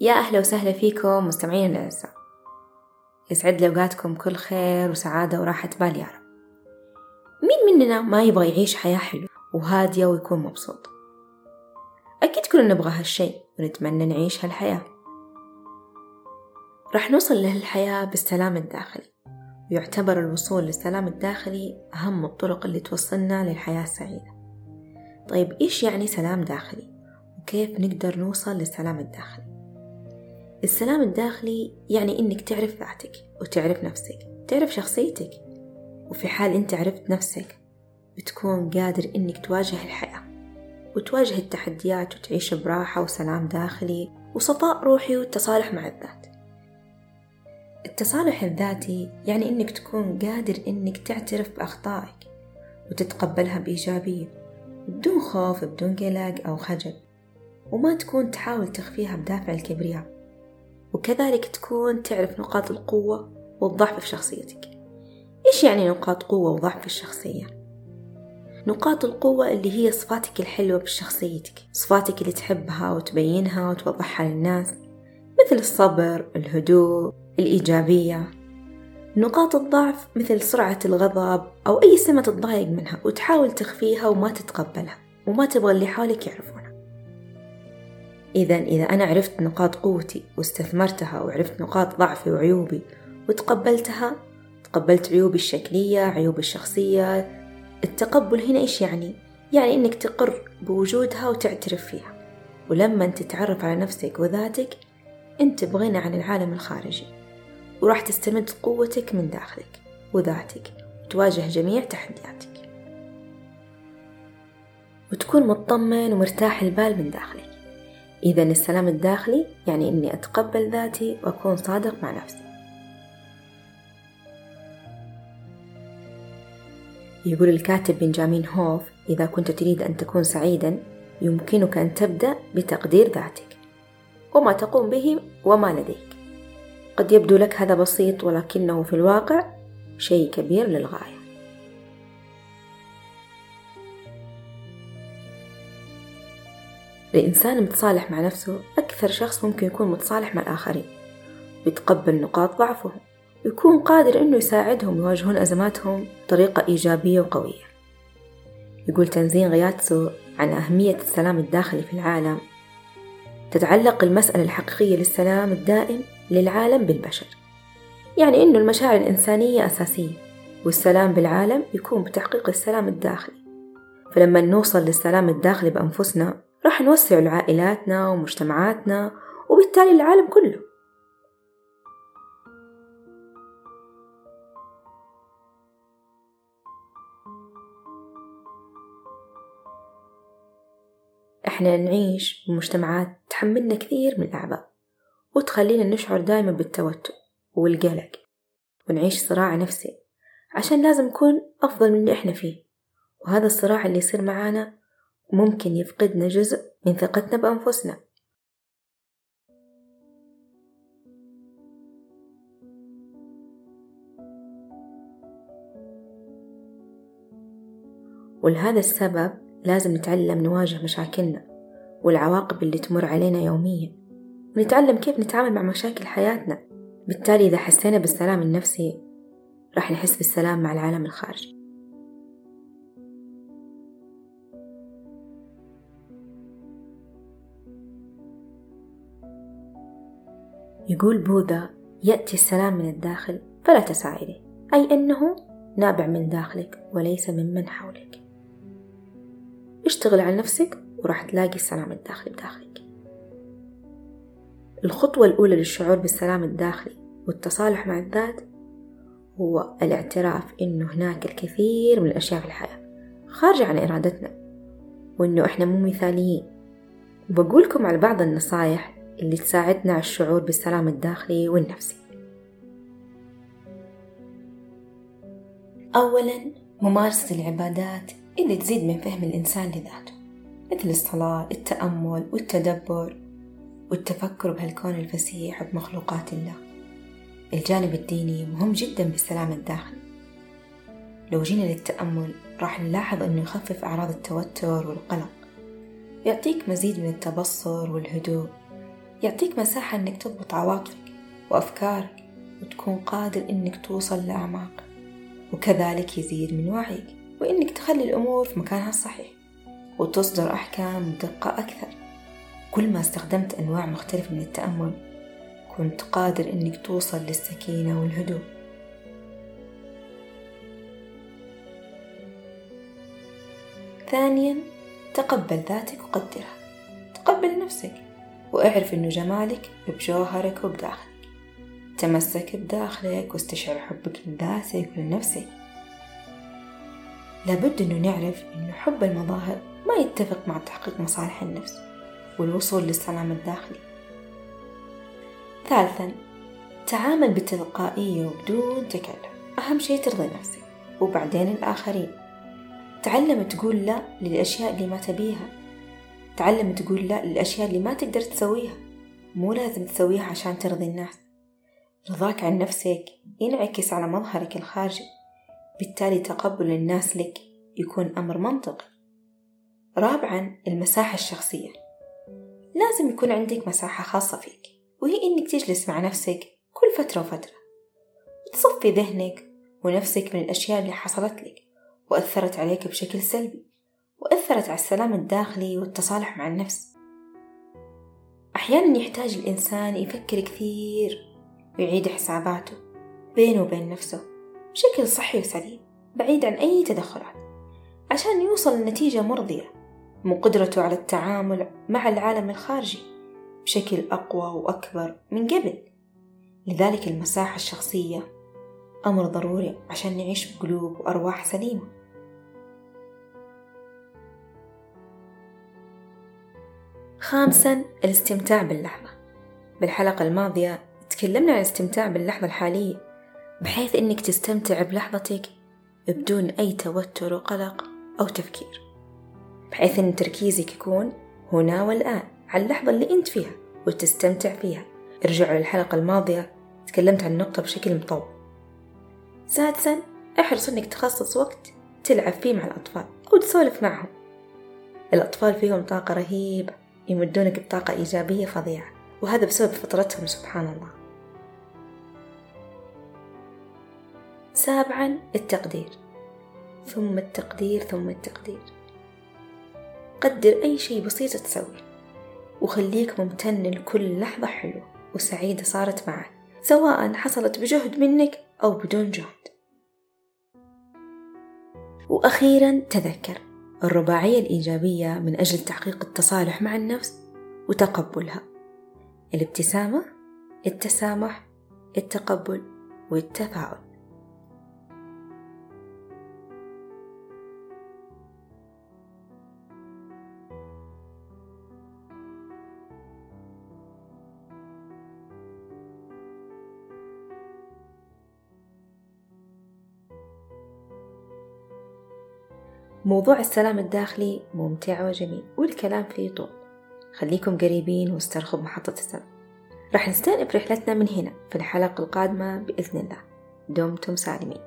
يا أهلا وسهلا فيكم مستمعين الأعزاء. يسعد لي أوقاتكم كل خير وسعادة وراحة بال يا رب. مين مننا ما يبغى يعيش حياة حلوة وهادية ويكون مبسوط؟ أكيد كلنا نبغى هالشي ونتمنى نعيش هالحياة. راح نوصل لهالحياة بالسلام الداخلي. ويعتبر الوصول للسلام الداخلي أهم الطرق اللي توصلنا للحياة السعيدة. طيب إيش يعني سلام داخلي؟ وكيف نقدر نوصل للسلام الداخلي؟ السلام الداخلي يعني إنك تعرف ذاتك وتعرف نفسك تعرف شخصيتك. وفي حال أنت عرفت نفسك بتكون قادر إنك تواجه الحياة وتواجه التحديات وتعيش براحة وسلام داخلي وصفاء روحي والتصالح مع الذات. التصالح الذاتي يعني إنك تكون قادر إنك تعترف بأخطائك وتتقبلها بإيجابية بدون خوف بدون قلق أو خجل. وما تكون تحاول تخفيها بدافع الكبرياء. وكذلك تكون تعرف نقاط القوة والضعف في شخصيتك. إيش يعني نقاط قوة وضعف في الشخصية؟ نقاط القوة اللي هي صفاتك الحلوة بشخصيتك صفاتك اللي تحبها وتبينها وتوضحها للناس مثل الصبر الهدوء الإيجابية. نقاط الضعف مثل سرعة الغضب أو أي سمة تتضايق منها وتحاول تخفيها وما تتقبلها وما تبغى اللي حولك يعرفونها إذا إذا أنا عرفت نقاط قوتي واستثمرتها وعرفت نقاط ضعفي وعيوبي وتقبلتها تقبلت عيوبي الشكلية عيوبي الشخصية التقبل هنا إيش يعني؟ يعني إنك تقر بوجودها وتعترف فيها. ولما تتعرف على نفسك وذاتك أنت بغنى عن العالم الخارجي وراح تستمد قوتك من داخلك وذاتك وتواجه جميع تحدياتك. وتكون مطمن ومرتاح البال من داخلك. إذا السلام الداخلي يعني إني أتقبل ذاتي وأكون صادق مع نفسي. يقول الكاتب بنجامين هوف إذا كنت تريد أن تكون سعيدا يمكنك أن تبدأ بتقدير ذاتك وما تقوم به وما لديك. قد يبدو لك هذا بسيط ولكنه في الواقع شيء كبير للغاية. الإنسان المتصالح مع نفسه أكثر شخص ممكن يكون متصالح مع الآخرين. ويتقبل نقاط ضعفهم ويكون قادر إنه يساعدهم يواجهون أزماتهم بطريقة إيجابية وقوية. يقول تنزين غياتسو عن أهمية السلام الداخلي في العالم. تتعلق المسألة الحقيقية للسلام الدائم للعالم بالبشر. يعني إنه المشاعر الإنسانية أساسية والسلام بالعالم يكون بتحقيق السلام الداخلي. فلما نوصل للسلام الداخلي بأنفسنا راح نوسع لعائلاتنا ومجتمعاتنا وبالتالي العالم كله. إحنا نعيش بمجتمعات تحملنا كثير من الأعباء وتخلينا نشعر دائما بالتوتر والقلق ونعيش صراع نفسي عشان لازم نكون أفضل من اللي إحنا فيه. وهذا الصراع اللي يصير معانا ممكن يفقدنا جزء من ثقتنا بأنفسنا. ولهذا السبب لازم نتعلم نواجه مشاكلنا والعواقب اللي تمر علينا يوميا. ونتعلم كيف نتعامل مع مشاكل حياتنا. بالتالي إذا حسينا بالسلام النفسي راح نحس بالسلام مع العالم الخارجي. يقول بوذا يأتي السلام من الداخل فلا تسعى إليه أي أنه نابع من داخلك وليس ممن حولك. اشتغل على نفسك وراح تلاقي السلام الداخلي بداخلك. الخطوة الأولى للشعور بالسلام الداخلي والتصالح مع الذات هو الاعتراف إنه هناك الكثير من الأشياء في الحياة خارجة عن إرادتنا وإنه إحنا مو مثاليين. وبقولكم على بعض النصايح اللي تساعدنا على الشعور بالسلام الداخلي والنفسي. أولا ممارسة العبادات اللي تزيد من فهم الإنسان لذاته مثل الصلاة التأمل والتدبر والتفكر بهالكون الفسيح بمخلوقات الله. الجانب الديني مهم جدا بالسلام الداخلي. لو جينا للتأمل راح نلاحظ أنه يخفف أعراض التوتر والقلق يعطيك مزيد من التبصر والهدوء. يعطيك مساحة إنك تضبط عواطفك وأفكارك وتكون قادر إنك توصل لأعماق وكذلك يزيد من وعيك وإنك تخلي الأمور في مكانها الصحيح وتصدر أحكام بدقة أكثر. كل ما استخدمت أنواع مختلفة من التأمل كنت قادر إنك توصل للسكينة والهدوء. ثانيا تقبل ذاتك وقدرها. تقبل نفسك. واعرف إنه جمالك بجوهرك وبداخلك. تمسك بداخلك واستشعر حبك لذاتك ولنفسك. لابد إنه نعرف إنه حب المظاهر ما يتفق مع تحقيق مصالح النفس والوصول للسلام الداخلي. ثالثا تعامل بتلقائية وبدون تكلف. أهم شيء ترضي نفسك وبعدين الآخرين. تعلم تقول لا للأشياء اللي ما تبيها. تعلم تقول لا للأشياء اللي ما تقدر تسويها. مو لازم تسويها عشان ترضي الناس. رضاك عن نفسك ينعكس على مظهرك الخارجي. بالتالي تقبل الناس لك يكون أمر منطقي. رابعا المساحة الشخصية. لازم يكون عندك مساحة خاصة فيك وهي إنك تجلس مع نفسك كل فترة وفترة. وتصفي ذهنك ونفسك من الأشياء اللي حصلت لك وأثرت عليك بشكل سلبي. وأثرت على السلام الداخلي والتصالح مع النفس. أحيانا يحتاج الإنسان يفكر كثير ويعيد حساباته بينه وبين نفسه بشكل صحي وسليم بعيد عن أي تدخلات عشان يوصل لنتيجة مرضية من قدرته على التعامل مع العالم الخارجي بشكل أقوى وأكبر من قبل. لذلك المساحة الشخصية أمر ضروري عشان نعيش بقلوب وأرواح سليمة. خامسا الاستمتاع باللحظة. بالحلقة الماضية تكلمنا عن الاستمتاع باللحظة الحالية بحيث إنك تستمتع بلحظتك بدون أي توتر وقلق أو تفكير. بحيث إن تركيزك يكون هنا والآن على اللحظة اللي أنت فيها وتستمتع فيها. ارجعوا للحلقة الماضية تكلمت عن النقطة بشكل مطول. سادسا احرص إنك تخصص وقت تلعب فيه مع الأطفال أو تسولف معهم. الأطفال فيهم طاقة رهيبة. يمدونك بطاقة إيجابية فظيعة. وهذا بسبب فطرتهم سبحان الله. سابعا التقدير. ثم التقدير ثم التقدير. قدر أي شيء بسيط تسويه. وخليك ممتن لكل لحظة حلوة وسعيدة صارت معك. سواء حصلت بجهد منك أو بدون جهد. وأخيرا تذكر. الرباعية الإيجابية من أجل تحقيق التصالح مع النفس وتقبلها. الابتسامة التسامح التقبل والتفاعل موضوع السلام الداخلي ممتع وجميل والكلام فيه طول. خليكم قريبين واسترخوا بمحطة السلام. راح نستأنف رحلتنا من هنا في الحلقة القادمة بإذن الله. دمتم سالمين.